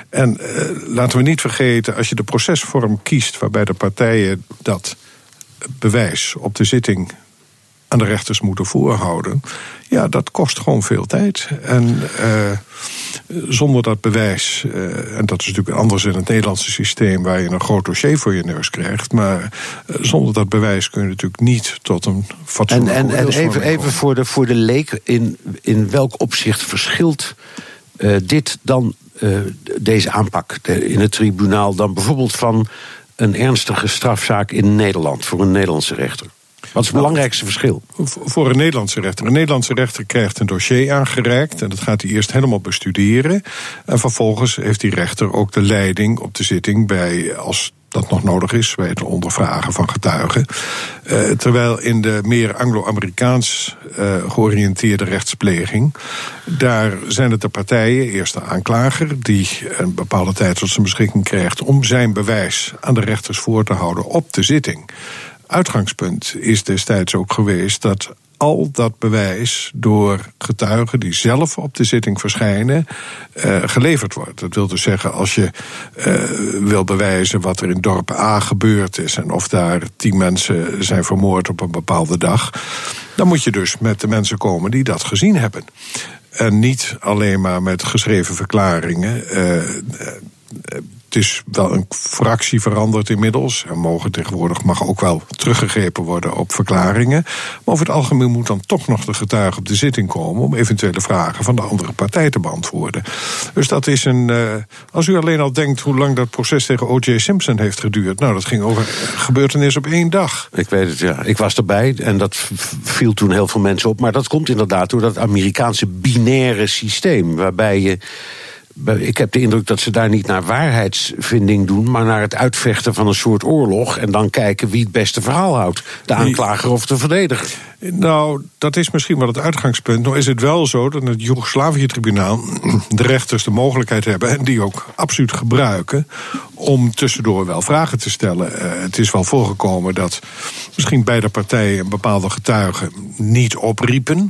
S12: En eh, laten we niet vergeten, als je de procesvorm kiest waarbij de partijen dat bewijs op de zitting aan de rechters moeten voorhouden. Ja, dat kost gewoon veel tijd. En uh, zonder dat bewijs, uh, en dat is natuurlijk anders in het Nederlandse systeem waar je een groot dossier voor je neus krijgt. Maar uh, zonder dat bewijs kun je natuurlijk niet tot een fatsoenlijke
S2: En, en, en even, even voor, de, voor de leek, in, in welk opzicht verschilt dit dan, deze aanpak in het tribunaal, dan bijvoorbeeld van een ernstige strafzaak in Nederland voor een Nederlandse rechter? Wat is het belangrijkste verschil?
S12: Voor een Nederlandse rechter. Een Nederlandse rechter krijgt een dossier aangereikt. En dat gaat hij eerst helemaal bestuderen. En vervolgens heeft die rechter ook de leiding op de zitting bij, als dat nog nodig is bij het ondervragen van getuigen. Uh, terwijl in de meer Anglo-Amerikaans uh, georiënteerde rechtspleging, daar zijn het de partijen, eerst de aanklager, die een bepaalde tijd tot zijn beschikking krijgt om zijn bewijs aan de rechters voor te houden op de zitting uitgangspunt is destijds ook geweest dat al dat bewijs door getuigen die zelf op de zitting verschijnen, uh, geleverd wordt. Dat wil dus zeggen, als je uh, wil bewijzen wat er in dorp A gebeurd is en of daar tien mensen zijn vermoord op een bepaalde dag, dan moet je dus met de mensen komen die dat gezien hebben. En niet alleen maar met geschreven verklaringen. Uh, het is wel een fractie veranderd inmiddels. Er mogen tegenwoordig mag ook wel teruggegrepen worden op verklaringen. Maar over het algemeen moet dan toch nog de getuige op de zitting komen om eventuele vragen van de andere partij te beantwoorden. Dus dat is een. Uh, als u alleen al denkt hoe lang dat proces tegen O.J. Simpson heeft geduurd. Nou, dat ging over gebeurtenis op één dag.
S2: Ik weet het, ja. Ik was erbij en dat viel toen heel veel mensen op. Maar dat komt inderdaad door dat Amerikaanse binaire systeem. Waarbij je ik heb de indruk dat ze daar niet naar waarheidsvinding doen, maar naar het uitvechten van een soort oorlog. En dan kijken wie het beste verhaal houdt: de aanklager of de verdediger.
S12: Nou, dat is misschien wel het uitgangspunt. Nou is het wel zo dat het Joegoslavië-tribunaal [clears throat] de rechters de mogelijkheid hebben, en die ook absoluut gebruiken, om tussendoor wel vragen te stellen. Uh, het is wel voorgekomen dat misschien beide partijen een bepaalde getuigen niet opriepen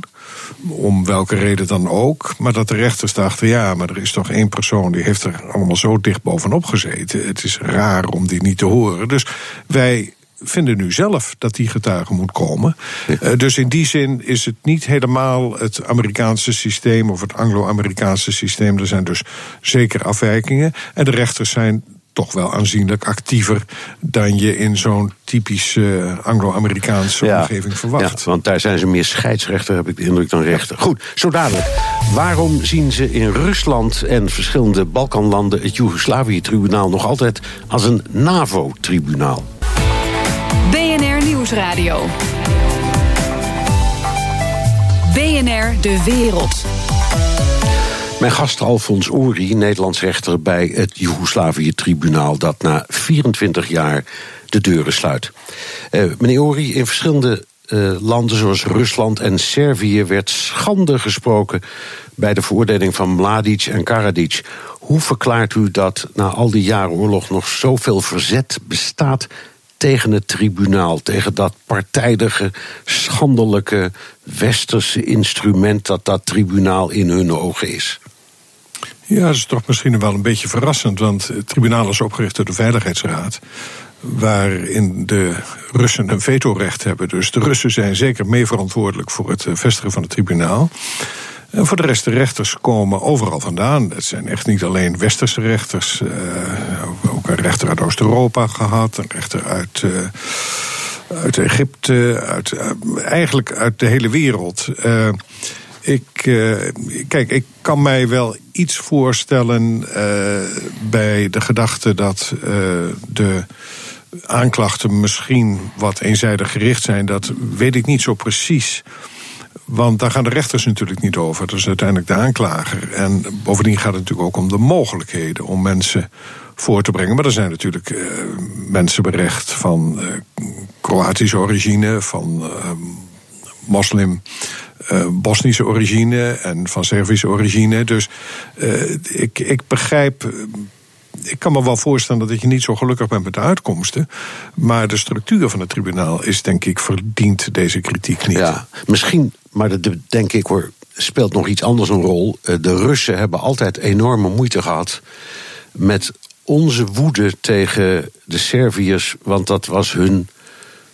S12: om welke reden dan ook. Maar dat de rechters dachten, ja, maar er is toch één persoon... die heeft er allemaal zo dicht bovenop gezeten. Het is raar om die niet te horen. Dus wij vinden nu zelf dat die getuige moet komen. Uh, dus in die zin is het niet helemaal het Amerikaanse systeem... of het Anglo-Amerikaanse systeem. Er zijn dus zeker afwijkingen. En de rechters zijn toch wel aanzienlijk actiever dan je in zo'n typisch uh, Anglo-Amerikaanse ja, omgeving verwacht.
S2: Ja, want daar zijn ze meer scheidsrechter, heb ik de indruk, dan rechter. Goed, zo dadelijk. Waarom zien ze in Rusland en verschillende Balkanlanden het Joegoslavië-tribunaal nog altijd als een NAVO-tribunaal?
S1: BNR Nieuwsradio. BNR De Wereld.
S2: Mijn gast Alfons Ori, Nederlands rechter bij het Joegoslavië-tribunaal... dat na 24 jaar de deuren sluit. Uh, meneer Ori, in verschillende uh, landen zoals Rusland en Servië... werd schande gesproken bij de veroordeling van Mladic en Karadzic. Hoe verklaart u dat na al die jaren oorlog nog zoveel verzet bestaat tegen het tribunaal, tegen dat partijdige, schandelijke westerse instrument dat dat tribunaal in hun ogen is?
S12: Ja, dat is toch misschien wel een beetje verrassend, want het tribunaal is opgericht door de Veiligheidsraad. Waarin de Russen een vetorecht hebben. Dus de Russen zijn zeker mee verantwoordelijk voor het eh, vestigen van het tribunaal. En voor de rest, de rechters komen overal vandaan. Het zijn echt niet alleen westerse rechters. Uh, ook een rechter uit Oost-Europa gehad, een rechter uit. Uh, uit Egypte, uit, eigenlijk uit de hele wereld. Ik, uh, kijk, ik kan mij wel iets voorstellen uh, bij de gedachte dat uh, de aanklachten misschien wat eenzijdig gericht zijn. Dat weet ik niet zo precies. Want daar gaan de rechters natuurlijk niet over. Dat is uiteindelijk de aanklager. En bovendien gaat het natuurlijk ook om de mogelijkheden om mensen voor te brengen. Maar er zijn natuurlijk mensen berecht van Kroatische origine, van moslim uh, Bosnische origine en van Servische origine. Dus uh, ik, ik begrijp ik kan me wel voorstellen dat je niet zo gelukkig bent met de uitkomsten. Maar de structuur van het tribunaal is, denk ik, verdient deze kritiek niet.
S2: Ja, misschien, maar dat denk ik hoor, speelt nog iets anders een rol. Eh, De Russen hebben altijd enorme moeite gehad met onze woede tegen de Serviërs, want dat was hun,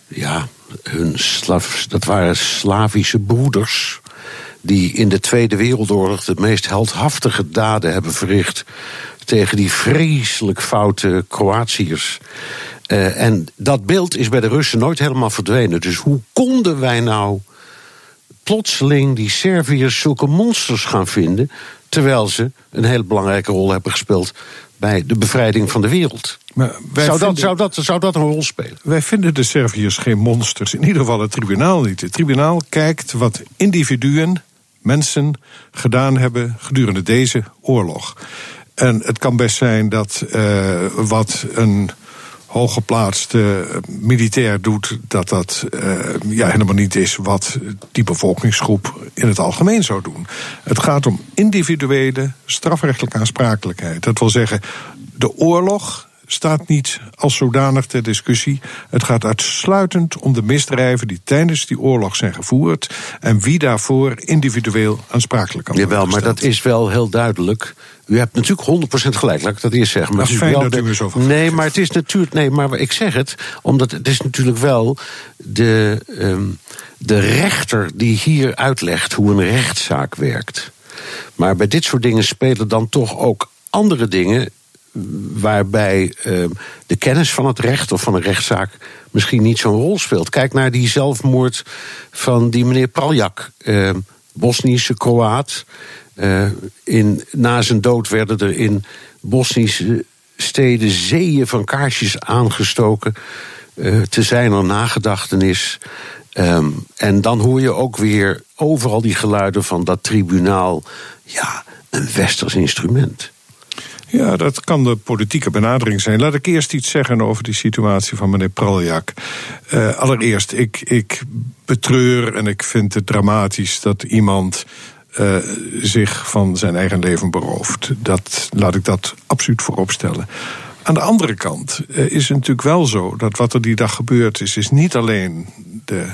S2: ja, hun Slav, dat waren Slavische broeders die in de Tweede Wereldoorlog de meest heldhaftige daden hebben verricht tegen die vreselijk foute Kroatiërs. Eh, en dat beeld is bij de Russen nooit helemaal verdwenen. Dus hoe konden wij nou plotseling die Serviërs zulke monsters gaan vinden, terwijl ze een hele belangrijke rol hebben gespeeld bij de bevrijding van de wereld?
S12: Maar wij
S2: Zou dat,
S12: vinden-
S2: zou, dat, zou dat een rol spelen?
S12: Wij vinden de Serviërs geen monsters. In ieder geval het tribunaal niet. Het tribunaal kijkt wat individuen, mensen, gedaan hebben gedurende deze oorlog. En het kan best zijn dat eh, wat een hooggeplaatste militair doet, dat dat eh, ja, helemaal niet is wat die bevolkingsgroep in het algemeen zou doen. Het gaat om individuele strafrechtelijke aansprakelijkheid. Dat wil zeggen, de oorlog staat niet als zodanig ter discussie. Het gaat uitsluitend om de misdrijven die tijdens die oorlog zijn gevoerd en wie daarvoor individueel aansprakelijk kan worden
S2: Jawel, maar dat is wel heel duidelijk. U hebt natuurlijk 100% gelijk, laat ik dat eerst zeggen. Maar
S12: Dat is
S2: het
S12: fijn
S2: wel
S12: dat u zo van
S2: Nee, maar het is natuurlijk. Nee, maar ik zeg het, omdat het is natuurlijk wel de, ehm, de rechter die hier uitlegt hoe een rechtszaak werkt. Maar bij dit soort dingen spelen dan toch ook andere dingen. Waarbij ehm, de kennis van het recht of van een rechtszaak misschien niet zo'n rol speelt. Kijk naar die zelfmoord van die meneer Praljak, ehm, Bosnische Kroaat. Eh, in, na zijn dood werden er in Bosnische steden zeeën van kaarsjes aangestoken. eh, te zijn er nagedachtenis. Ehm, en dan hoor je ook weer overal die geluiden van dat tribunaal. Ja, een westers instrument.
S12: Ja, dat kan de politieke benadering zijn. Laat ik eerst iets zeggen over die situatie van meneer Praljak. Eh, allereerst, ik, ik betreur en ik vind het dramatisch dat iemand eh, zich van zijn eigen leven berooft. Dat, laat ik dat absoluut voorop stellen. Aan de andere kant eh, is het natuurlijk wel zo dat wat er die dag gebeurd is, is niet alleen de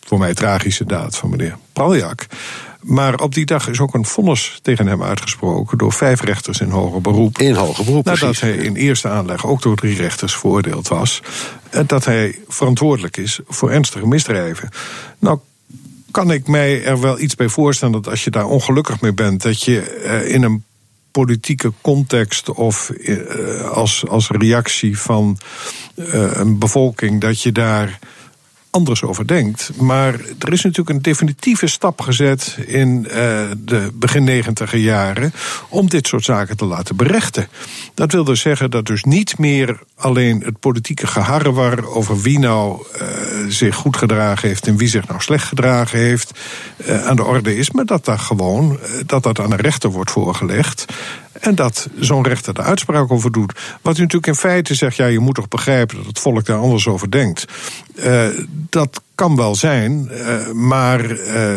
S12: voor mij tragische daad van meneer Praljak. Maar op die dag is ook een vonnis tegen hem uitgesproken door vijf rechters in hoger beroep.
S2: In hoger beroep,
S12: Nadat
S2: precies.
S12: hij in eerste aanleg ook door drie rechters veroordeeld was. En dat hij verantwoordelijk is voor ernstige misdrijven. Nou kan ik mij er wel iets bij voorstellen dat als je daar ongelukkig mee bent, dat je eh, in een politieke context of eh, als, als reactie van eh, een bevolking, dat je daar anders over denkt. Maar er is natuurlijk een definitieve stap gezet in eh, de begin negentiger jaren om dit soort zaken te laten berechten. Dat wil dus zeggen dat dus niet meer alleen het politieke geharrewar over wie nou eh, zich goed gedragen heeft en wie zich nou slecht gedragen heeft eh, aan de orde is, maar dat daar gewoon dat dat aan een rechter wordt voorgelegd. En dat zo'n rechter de uitspraak over doet. Wat u natuurlijk in feite zegt, ja, je moet toch begrijpen dat het volk daar anders over denkt. Eh, dat kan wel zijn, eh, maar eh,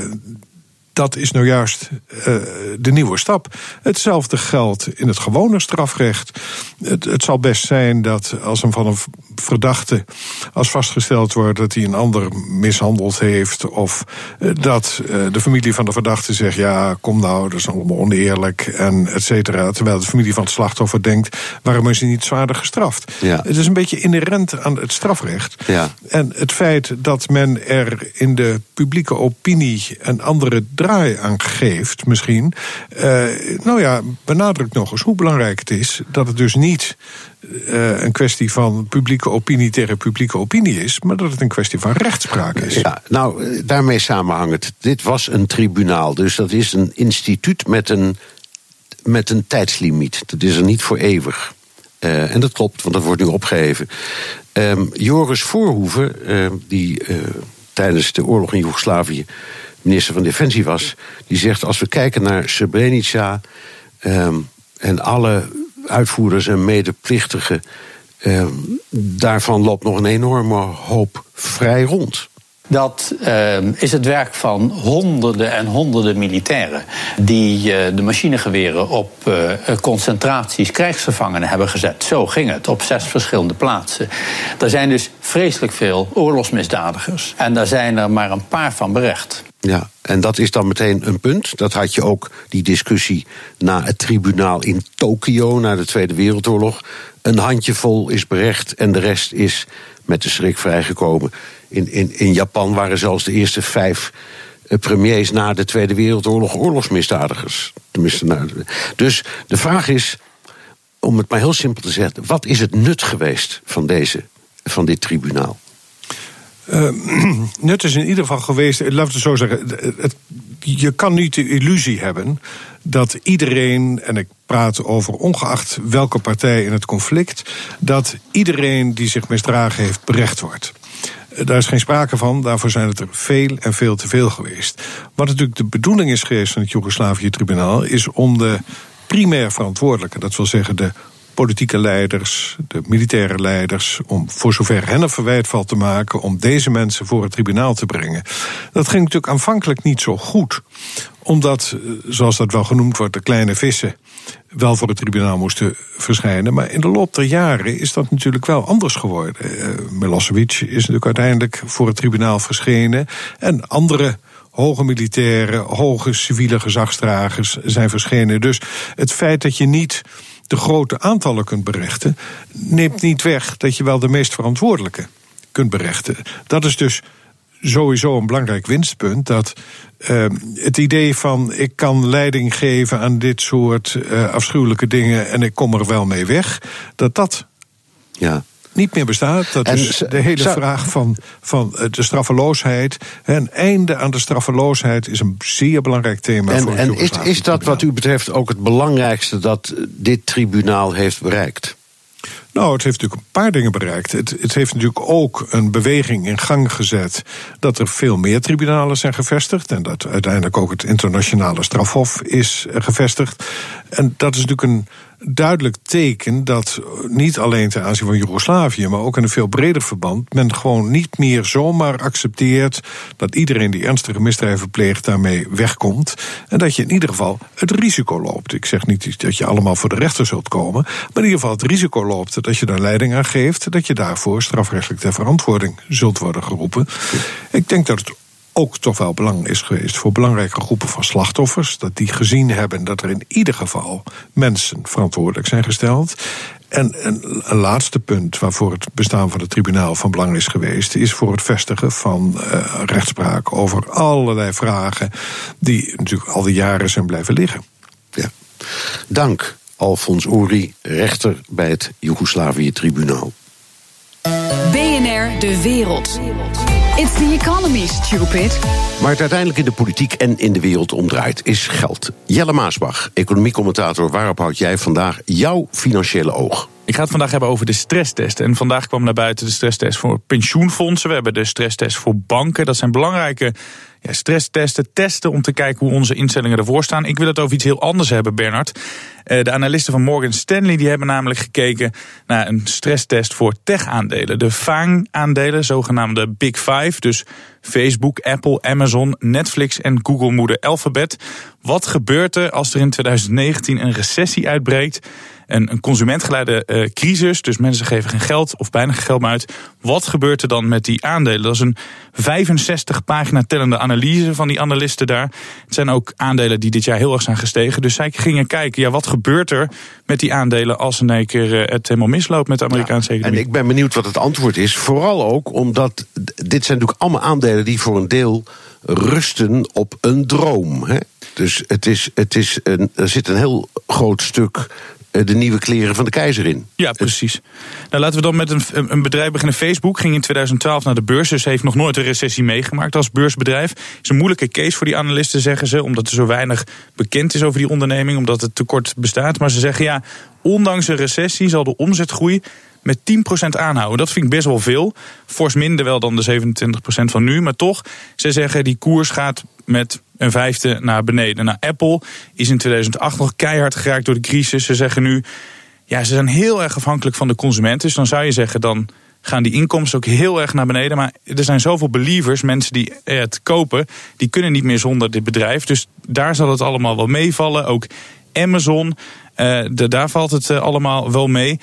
S12: dat is nou juist eh, de nieuwe stap. Hetzelfde geldt in het gewone strafrecht. Het, het zal best zijn dat als een van een verdachte, als vastgesteld wordt dat hij een ander mishandeld heeft, of eh, dat eh, de familie van de verdachte zegt: ja, kom nou, dat is allemaal oneerlijk, en et cetera. Terwijl de familie van het slachtoffer denkt: waarom is hij niet zwaarder gestraft?
S2: Ja.
S12: Het is een beetje inherent aan het strafrecht.
S2: Ja.
S12: En het feit dat men er in de publieke opinie een andere draai aan geeft, misschien. eh, nou ja, benadrukt nog eens hoe belangrijk het is dat het dus niet eh, een kwestie van publieke opinie tegen publieke opinie is, maar dat het een kwestie van rechtspraak is.
S2: Ja, nou, eh, daarmee samenhangend. Dit was een tribunaal, dus dat is een instituut met een, met een tijdslimiet. Dat is er niet voor eeuwig. En dat klopt, want dat wordt nu opgeheven. Ehm, Joris Voorhoeven, ehm, die tijdens de oorlog in Joegoslavië minister van Defensie was, die zegt: als we kijken naar Srebrenica ehm, en alle uitvoerders en medeplichtigen, ehm, daarvan loopt nog een enorme hoop vrij rond.
S7: Dat uh, is het werk van honderden en honderden militairen. die uh, de machinegeweren op uh, concentraties krijgsgevangenen hebben gezet. Zo ging het op zes verschillende plaatsen. Er zijn dus vreselijk veel oorlogsmisdadigers. En daar zijn er maar een paar van berecht.
S2: Ja, en dat is dan meteen een punt. Dat had je ook die discussie na het tribunaal in Tokio, na de Tweede Wereldoorlog. Een handjevol is berecht en de rest is met de schrik vrijgekomen. In, in, in Japan waren zelfs de eerste vijf eh, premiers na de Tweede Wereldoorlog oorlogsmisdadigers. Tenminste, nou, dus de vraag is, om het maar heel simpel te zeggen, wat is het nut geweest van, deze, van dit tribunaal? [clears throat]
S12: Uh, is in ieder geval geweest, laten we het zo zeggen. Het, je kan niet de illusie hebben dat iedereen, en ik praat over ongeacht welke partij in het conflict, dat iedereen die zich misdragen heeft berecht wordt. Daar is geen sprake van, daarvoor zijn het er veel en veel te veel geweest. Wat natuurlijk de bedoeling is geweest van het Joegoslavië-tribunaal, is om de primair verantwoordelijke, dat wil zeggen de politieke leiders, de militaire leiders, om voor zover hen een verwijt valt te maken, om deze mensen voor het tribunaal te brengen. Dat ging natuurlijk aanvankelijk niet zo goed, omdat, eh, zoals dat wel genoemd wordt, de kleine vissen wel voor het tribunaal moesten verschijnen. Maar in de loop der jaren is dat natuurlijk wel anders geworden. Uh, Milosevic is natuurlijk uiteindelijk voor het tribunaal verschenen en andere hoge militairen, hoge civiele gezagsdragers zijn verschenen. Dus het feit dat je niet de grote aantallen kunt berechten, neemt niet weg dat je wel de meest verantwoordelijke kunt berechten. Dat is dus sowieso een belangrijk winstpunt. Dat uh, het idee van ik kan leiding geven aan dit soort uh, afschuwelijke dingen en ik kom er wel mee weg, dat dat
S2: ja
S12: niet meer bestaat. Dat is de hele vraag van, van eh, de straffeloosheid. Een einde aan de straffeloosheid is een zeer belangrijk thema.
S2: En,
S12: voor
S2: en is, is dat wat u betreft ook het belangrijkste dat dit tribunaal heeft bereikt?
S12: Nou, het heeft natuurlijk een paar dingen bereikt. Het, het, heeft natuurlijk ook een beweging in gang gezet dat er veel meer tribunalen zijn gevestigd. En dat uiteindelijk ook het internationale strafhof is gevestigd. En dat is natuurlijk een duidelijk teken dat niet alleen ten aanzien van Joegoslavië, maar ook in een veel breder verband, men gewoon niet meer zomaar accepteert dat iedereen die ernstige misdrijven pleegt daarmee wegkomt. En dat je in ieder geval het risico loopt. Ik zeg niet dat je allemaal voor de rechter zult komen, maar in ieder geval het risico loopt dat je daar leiding aan geeft, dat je daarvoor strafrechtelijk ter verantwoording zult worden geroepen. Ik denk dat het ook toch wel belang is geweest voor belangrijke groepen van slachtoffers. Dat die gezien hebben dat er in ieder geval mensen verantwoordelijk zijn gesteld. En een, een, laatste punt waarvoor het bestaan van het tribunaal van belang is geweest, is voor het vestigen van uh, rechtspraak over allerlei vragen die natuurlijk al die jaren zijn blijven liggen.
S2: Ja. Dank, Alfons Uri, rechter bij het Joegoslavië-tribunaal.
S1: BNR De Wereld. It's the economy, stupid.
S2: Maar het uiteindelijk in de politiek en in de wereld omdraait, is geld. Jelle Maasbach, economiecommentator, waarop houd jij vandaag jouw financiële oog?
S13: Ik ga het vandaag hebben over de stresstest. En vandaag kwam naar buiten de stresstest voor pensioenfondsen. We hebben de stresstest voor banken. Dat zijn belangrijke ja, stresstesten, testen om te kijken hoe onze instellingen ervoor staan. Ik wil het over iets heel anders hebben, Bernard. Eh, de analisten van Morgan Stanley die hebben namelijk gekeken naar een stresstest voor tech-aandelen. De FANG-aandelen, zogenaamde Big Five. Dus Facebook, Apple, Amazon, Netflix en Google moeder Alphabet. Wat gebeurt er als er in 2019 een recessie uitbreekt? Een, een consumentgeleide uh, crisis. Dus mensen geven geen geld of bijna geen geld meer uit. Wat gebeurt er dan met die aandelen? Dat is een 65 pagina tellende analyse van die analisten daar. Het zijn ook aandelen die dit jaar heel erg zijn gestegen. Dus zij gingen kijken, ja, wat gebeurt er met die aandelen als in één keer uh, het helemaal misloopt met de Amerikaanse
S2: ja,
S13: economie?
S2: En ik ben benieuwd wat het antwoord is. Vooral ook omdat dit zijn natuurlijk allemaal aandelen die voor een deel rusten op een droom. Hè? Dus het is, het is een, er zit een heel groot stuk eh, de nieuwe kleren van de keizer in.
S13: Ja, precies. Nou, laten we dan met een, een bedrijf beginnen. Facebook ging in 2012 naar de beurs, dus heeft nog nooit een recessie meegemaakt als beursbedrijf. is een moeilijke case voor die analisten, zeggen ze, omdat er zo weinig bekend is over die onderneming, omdat het tekort bestaat. Maar ze zeggen ja, ondanks een recessie zal de omzetgroei met 10% aanhouden. Dat vind ik best wel veel. Fors minder wel dan de 27% van nu. Maar toch, ze zeggen die koers gaat met een vijfde naar beneden. Nou, Apple is in 2008 nog keihard geraakt door de crisis. Ze zeggen nu, ja, ze zijn heel erg afhankelijk van de consument. Dus dan zou je zeggen, dan gaan die inkomsten ook heel erg naar beneden. Maar er zijn zoveel believers, mensen die het kopen, die kunnen niet meer zonder dit bedrijf. Dus daar zal het allemaal wel meevallen. Ook Amazon, de, daar valt het uh, allemaal wel mee.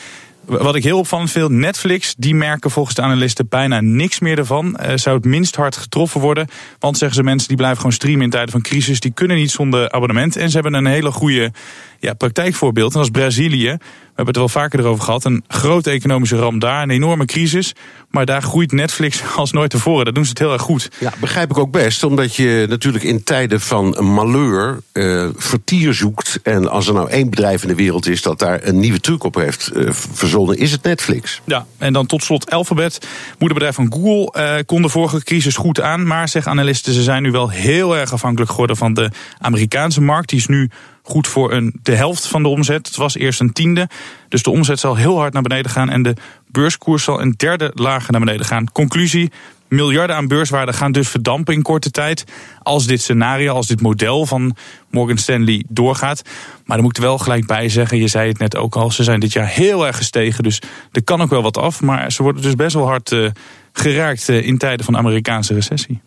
S13: Wat ik heel opvallend vind, Netflix, die merken volgens de analisten bijna niks meer ervan. Uh, zou het minst hard getroffen worden. Want zeggen ze mensen die blijven gewoon streamen in tijden van crisis, die kunnen niet zonder abonnement. En ze hebben een hele goede ja, praktijkvoorbeeld. En dat is Brazilië. We hebben het er wel vaker erover gehad. Een grote economische ramp daar, een enorme crisis. Maar daar groeit Netflix [laughs] als nooit tevoren. Dat doen ze het heel erg goed.
S2: Ja, begrijp ik ook best. Omdat je natuurlijk in tijden van malheur uh, vertier zoekt. En als er nou één bedrijf in de wereld is dat daar een nieuwe truc op heeft uh, verzonnen, is het Netflix.
S13: Ja, en dan tot slot Alphabet. Moederbedrijf van Google uh, kon de vorige crisis goed aan. Maar, zeggen analisten, ze zijn nu wel heel erg afhankelijk geworden van de Amerikaanse markt. Die is nu goed voor een, de helft van de omzet. Het was eerst een tiende. Dus de omzet zal heel hard naar beneden gaan. En de beurskoers zal een derde lager naar beneden gaan. Conclusie. Miljarden aan beurswaarde gaan dus verdampen in korte tijd. Als dit scenario, als dit model van Morgan Stanley doorgaat. Maar dan moet ik er wel gelijk bij zeggen, je zei het net ook al, ze zijn dit jaar heel erg gestegen. Dus er kan ook wel wat af. Maar ze worden dus best wel hard uh, geraakt uh, in tijden van Amerikaanse recessie.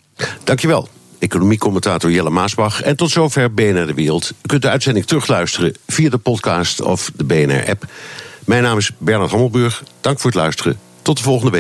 S2: Dankjewel economiecommentator Jelle Maasbach. En tot zover BNR De Wereld. U kunt de uitzending terugluisteren via de podcast of de BNR-app. Mijn naam is Bernard Hammelburg. Dank voor het luisteren. Tot de volgende week.